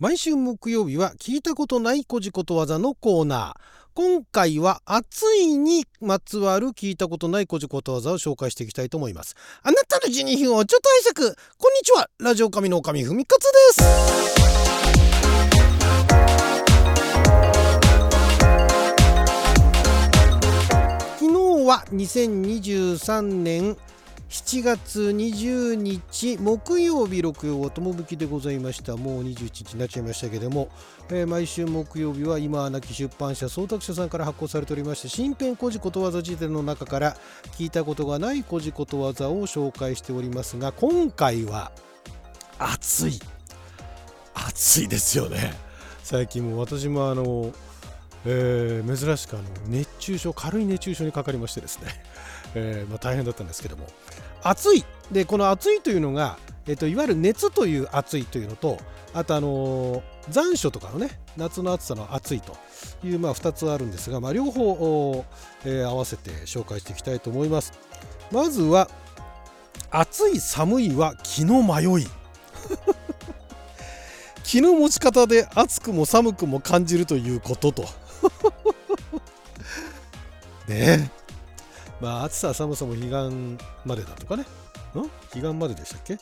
毎週木曜日は聞いたことないこじことわざのコーナー。今回は暑いにまつわる聞いたことないこじことわざを紹介していきたいと思います。あなたの12分をちょっと拝借こんにちは。ラジオ神の神ふみかつです。昨日は2023年7月20日木曜日六曜ともぶきでございました。もう21日になっちゃいましたけども、えー毎週木曜日は今は亡き出版社総託社さんから発行されておりました新編古事ことわざ辞典の中から聞いたことがない古事ことわざを紹介しておりますが今回は暑い。暑いですよね。最近も私もあのえー珍しくあの熱中症軽い熱中症にかかりましてですね、えーまあ、大変だったんですけども。暑い。でこの暑いというのが、えっといわゆる熱という暑いというのとあとあのー残暑とかのね夏の暑さの暑いという、まあ、2つあるんですが、まあ、両方、おえー合わせて紹介していきたいと思います。まずは暑い寒いは気の迷い。気の持ち方で暑くも寒くも感じるということと。ね。まあ暑さ寒さも彼岸までだとかね。ん？彼岸まででしたっけ？え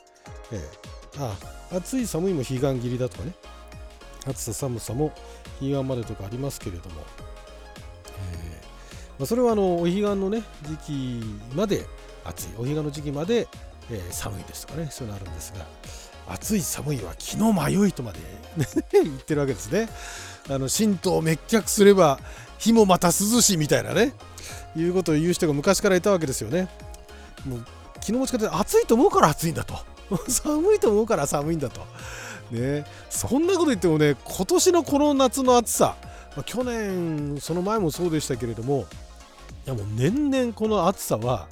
え。ああ暑い寒いも彼岸切りだとかね。暑さ寒さも彼岸までとかありますけれども、ええ。まあ、それはあのお彼岸のね時期まで暑い。お彼岸の時期まで、えー寒いですとかね。そういうのあるんですが暑い寒いは気の迷いとまで 言ってるわけですね。あの神道滅却すれば火もまた涼しいみたいなね。いうことを言う人が昔からいたわけですよね。もう気の持ち方で暑いと思うから暑いんだと。寒いと思うから寒いんだと。ね。そんなこと言ってもね今年のこの夏の暑さ、まあ去年その前もそうでしたけれどもいやもう年々この暑さは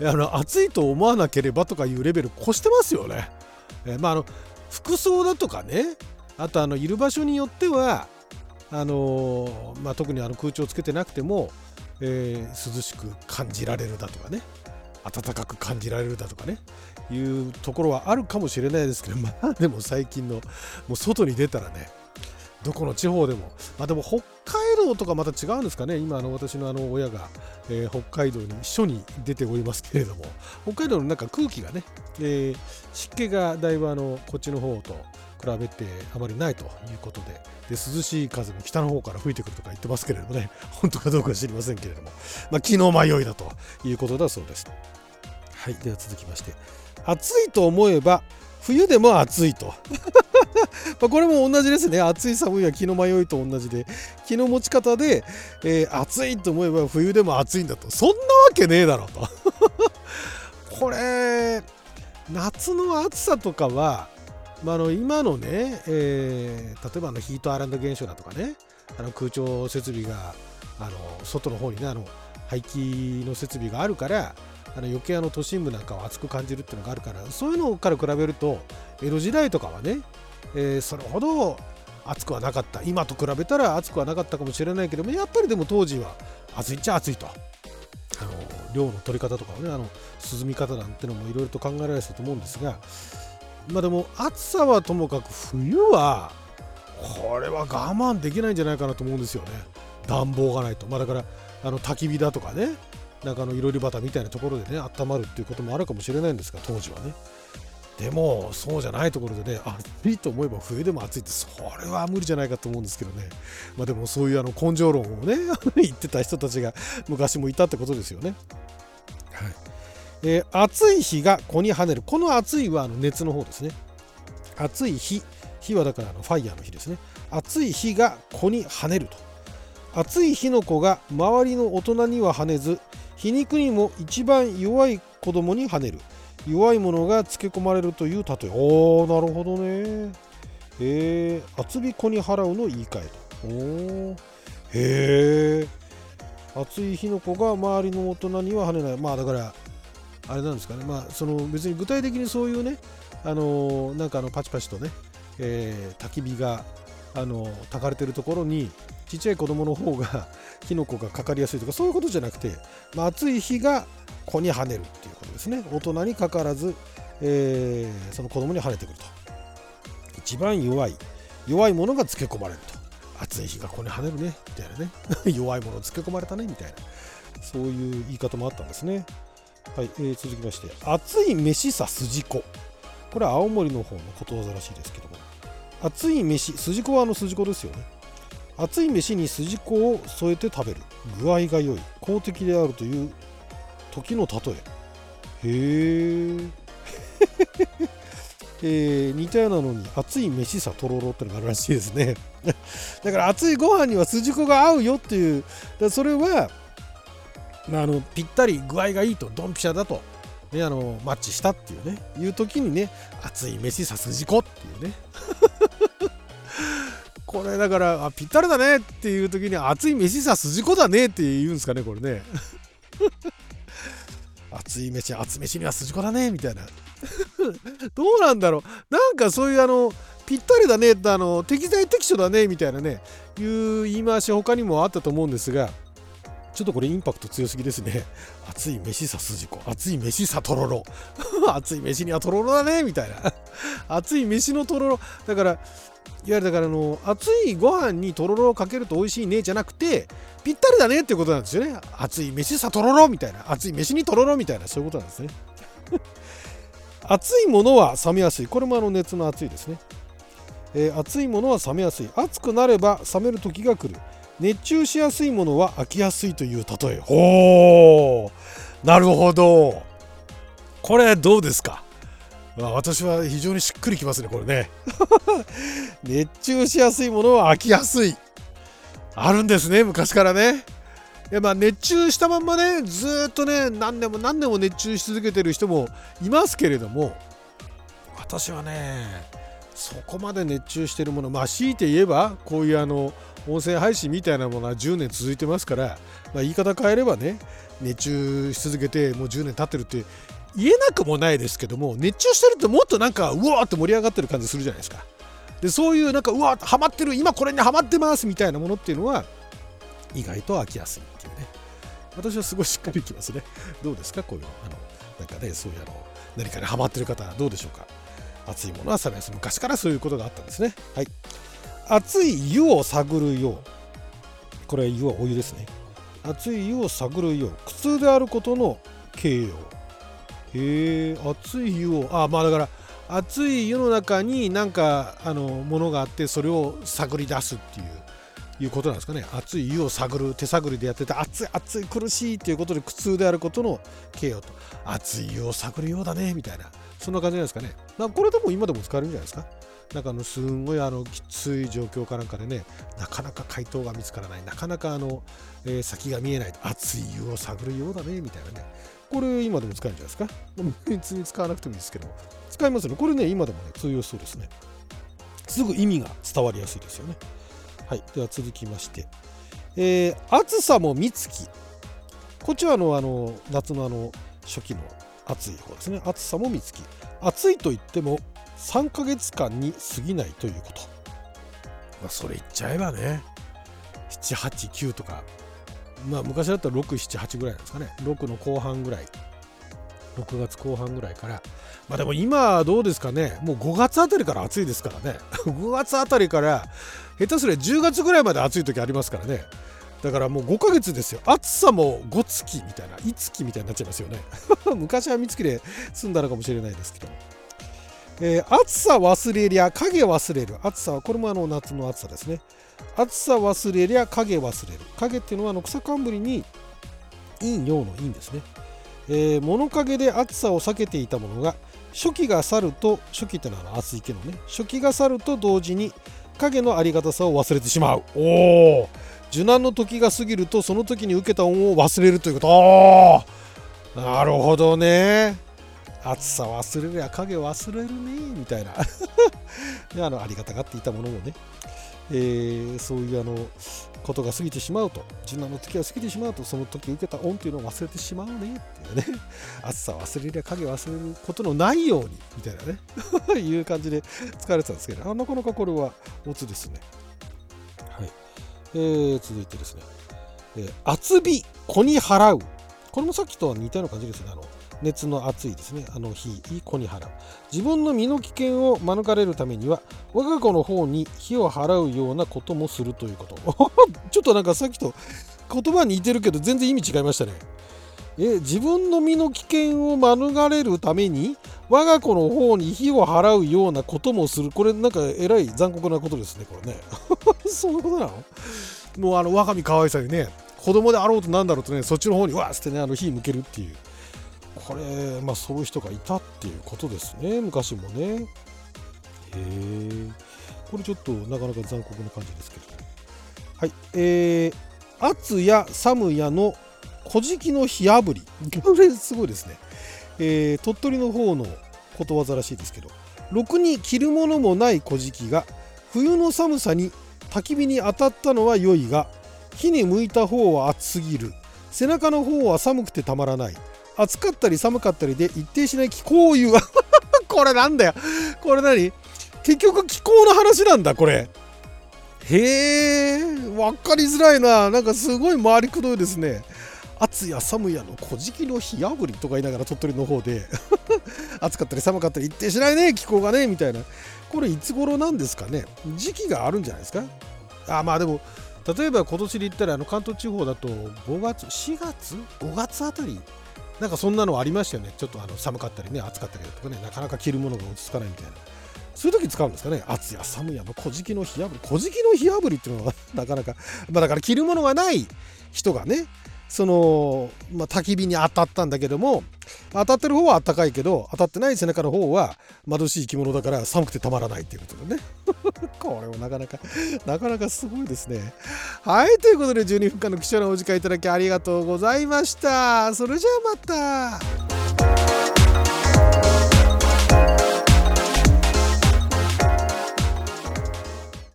あの暑いと思わなければとかいうレベル越してますよね。えまああの服装だとかねあとあのいる場所によってはあのーまあ、特にあの空調つけてなくても、えー涼しく感じられるだとかね。暖かく感じられるだとかね。いうところはあるかもしれないですけど まあでも最近のもう外に出たらねどこの地方でも。まあでも北海道とかまた違うんですかね。今の私のあの親が、えー北海道に一緒に出ておりますけれども。北海道のなんか空気がね、えー湿気がだいぶあのこっちの方と比べてあまりないということでで涼しい風も北の方から吹いてくるとか言ってますけれどもね 本当かどうか知りませんけれども、まあ、気の迷いだということだそうです。はいでは続きまして。暑いと思えば冬でも暑いと。まあこれも同じですね。暑い寒いは気の迷いと同じで気の持ち方で、えー暑いと思えば冬でも暑いんだと。そんなわけねえだろうと。これ夏の暑さとかは、まあ、あの今のね、えー例えばあのヒートアイランド現象だとかねあの空調設備があの外の方にねあの排気の設備があるからあの余計あの都心部なんかは暑く感じるっていうのがあるからそういうのから比べると江戸時代とかはね、えーそれほど暑くはなかった。今と比べたら暑くはなかったかもしれないけどもやっぱりでも当時は暑いっちゃ暑いと。あの量の取り方とかねあの涼み方なんてのもいろいろと考えられてたと思うんですがまあでも暑さはともかく冬はこれは我慢できないんじゃないかなと思うんですよね。暖房がないと。まあだからあの焚き火だとかね。なんかあのいろり端みたいなところでね温まるっていうこともあるかもしれないんですが当時はね。でもそうじゃないところでね暑いと思えば冬でも暑いってそれは無理じゃないかと思うんですけどね。まあでもそういうあの根性論をね 言ってた人たちが昔もいたってことですよね。えー暑い日が子に跳ねる。この暑いはあの熱の方ですね。暑い日。火はだからあのファイヤーの火ですね。暑い日が子に跳ねると。暑い火の粉が周りの大人には跳ねず皮肉にも一番弱い子供に跳ねる。弱いものがつけ込まれるという例え。おーなるほどね。えー、厚火子に払うの言い換えと。おーへえ暑い火の粉が周りの大人には跳ねない。まあだからあれなんですかね。まあその別に具体的にそういうねあのなんかあのパチパチとね、えー焚き火があの焚かれてるところにちっちゃい子供の方が 火の粉がかかりやすいとかそういうことじゃなくて、まあ、暑い日が子に跳ねるっていうことですね。大人にかからず、えーその子供に跳ねてくると。一番弱い弱いものが付け込まれると。暑い日がここに跳ねるねみたいなね。弱いものを付け込まれたねみたいな。そういう言い方もあったんですね。はい、えー、続きまして暑い飯さ筋子。これは青森の方のことわざらしいですけども。熱い飯筋子はあの筋子ですよね。熱い飯に筋子を添えて食べる。具合が良い。公的であるという時の例え。へえ えー、似たようなのに熱い飯さとろろってのがあるらしいですね。だから熱いご飯には筋子が合うよっていう。それは、まあ、あのぴったり具合がいいとドンピシャだと、ね、あのマッチしたっていうねいう時にね熱い飯さ筋子っていうね。これだからあぴったりだねっていう時に熱い飯さ筋子だねって言うんですかねこれね。熱い飯熱飯には筋子だねみたいな。どうなんだろう。なんかそういうあのぴったりだねあの適材適所だねみたいなねいう言い回し他にもあったと思うんですがちょっとこれインパクト強すぎですね。熱い飯さ筋子。熱い飯さとろろ。熱い飯にはとろろだねみたいな。熱い飯のとろろ。だから、いわゆるだからあの、熱いご飯にとろろをかけると美味しいねじゃなくて、ぴったりだねっていうことなんですよね。熱い飯さとろろみたいな。熱い飯にとろろみたいな、そういうことなんですね。熱いものは冷めやすい。これもあの熱の熱いですね。えー、熱いものは冷めやすい。熱くなれば冷める時が来る。熱中しやすいものは飽きやすいという例え。ほうなるほど。これどうですか？私は非常にしっくりきますねこれね。熱中しやすいものは飽きやすい。あるんですね昔からね。いやまあ熱中したまんまねずっとね何年も何年も熱中し続けてる人もいますけれども私はねそこまで熱中してるものまあ強いて言えばこういうあの音声配信みたいなものは10年続いてますから、まあ、言い方変えればね熱中し続けてもう10年経ってるって言えなくもないですけども熱中してるともっとなんかうわーって盛り上がってる感じするじゃないですか。でそういうなんかうわーハマってる今これにハマってますみたいなものっていうのは意外と飽きやすいっていうね。私はすごいしっかりきますね。どうですか？こういうの。あのなんかねそういうあの何かにハマってる方どうでしょうか？熱いものは冷めやす昔からそういうことがあったんですね。はい。熱い湯を探るよう。これは湯はお湯ですね。熱い湯を探るよう。苦痛であることの形容。へえ熱い湯を。あまあだから熱い湯の中になんかあのものがあってそれを探り出すっていういうことなんですかね。熱い湯を探る手探りでやってて熱い熱い苦しいっていうことで苦痛であることの形容と。熱い湯を探るようだねみたいな。そんな感じなんですかね。これでも今でも使えるんじゃないですか。なんかあのすんごいあのきつい状況かなんかでねなかなか回答が見つからない。なかなかあの、えー、先が見えない。熱い湯を探るようだね。みたいなね。これ今でも使えるんじゃないですか？別に使わなくてもいいですけど使いますよね。これね今でもね通用しそうですね。すぐ意味が伝わりやすいですよね。はい。では続きまして。えー、暑さも三月。こっちはあのあの夏のあの初期の暑い方ですね。暑さも三月。暑いといっても3ヶ月間に過ぎないということ。まあ、それ言っちゃえばね、7、8、9とか、まあ昔だったら6、7、8ぐらいなんですかね。6の後半ぐらい。6月後半ぐらいから。まあでも今どうですかね。もう5月あたりから暑いですからね。5月あたりから下手すりゃ10月ぐらいまで暑い時ありますからね。だからもう5ヶ月ですよ。暑さも5月みたいな、5月みたいになっちゃいますよね。昔は3月で済んだのかもしれないですけど。えー、暑さ忘れりゃ影忘れる。暑さは、これもあの夏の暑さですね。暑さ忘れりゃ影忘れる。影っていうのはあの草冠に陰陽の陰ですね。えー、物陰で暑さを避けていたものが初期が去ると初期ってのは暑いけどね初期が去ると同時に影のありがたさを忘れてしまうおお受難の時が過ぎるとその時に受けた恩を忘れるということなるほどね暑さ忘れるや影忘れるねみたいな。で あのありがたがっていたものもね、えー、そういうあのことが過ぎてしまうと受難の時が過ぎてしまうとその時受けた恩というのを忘れてしまうねっていうね。暑さ忘れりゃ影忘れることのないようにみたいなね。いう感じで使われてたんですけどなかなかこれはオツですね。はい、えー、続いてですね、えー、厚火子に払う。これもさっきとは似たような感じですね。あの熱の熱いですね。あの火子に払う。自分の身の危険を免れるためには我が子の方に火を払うようなこともするということ。ちょっとなんかさっきと言葉似てるけど全然意味違いましたね。え自分の身の危険を免れるために我が子の方に火を払うようなこともする。これなんかえらい残酷なことですねこれね。そういうことなの？もうあの若見可愛さにね子供であろうとなんだろうとねそっちの方にわーってねあの火向けるっていう。これまあそういう人がいたっていうことですね。昔もね。へえこれちょっとなかなか残酷な感じですけど。はい。えー、暑や寒やの古事記の火あぶり。これすごいですね、えー、鳥取の方のことわざらしいですけど。ろくに着るものもない古事記が冬の寒さに焚き火に当たったのは良いが火に向いた方は暑すぎる。背中の方は寒くてたまらない。暑かったり寒かったりで一定しない気候を言う。これなんだよ。これ何？結局気候の話なんだこれ。へえ分かりづらいな。なんかすごい回りくどいですね。暑や寒やの古事記の火あぶりとか言いながら鳥取の方で。暑かったり寒かったり一定しないね気候がねみたいな。これいつ頃なんですかね？時期があるんじゃないですか？あまあでも例えば今年で言ったらあの関東地方だと5月4月？5月あたりなんかそんなのありましたよね。ちょっとあの寒かったりね暑かったりとかねなかなか着るものが落ち着かないみたいな。そういう時使うんですかね。暑や寒やの古事記の火あぶり。古事記の火あぶりっていうのは なかなかまあだから着るものがない人がねその、まあ、焚き火に当たったんだけども当たってる方は暖かいけど当たってない背中の方は貧しい生き物だから寒くてたまらないっていうことでね。これもなかなかなかなかすごいですね。はいということで12分間の貴重なお時間いただきありがとうございました。それじゃあまた。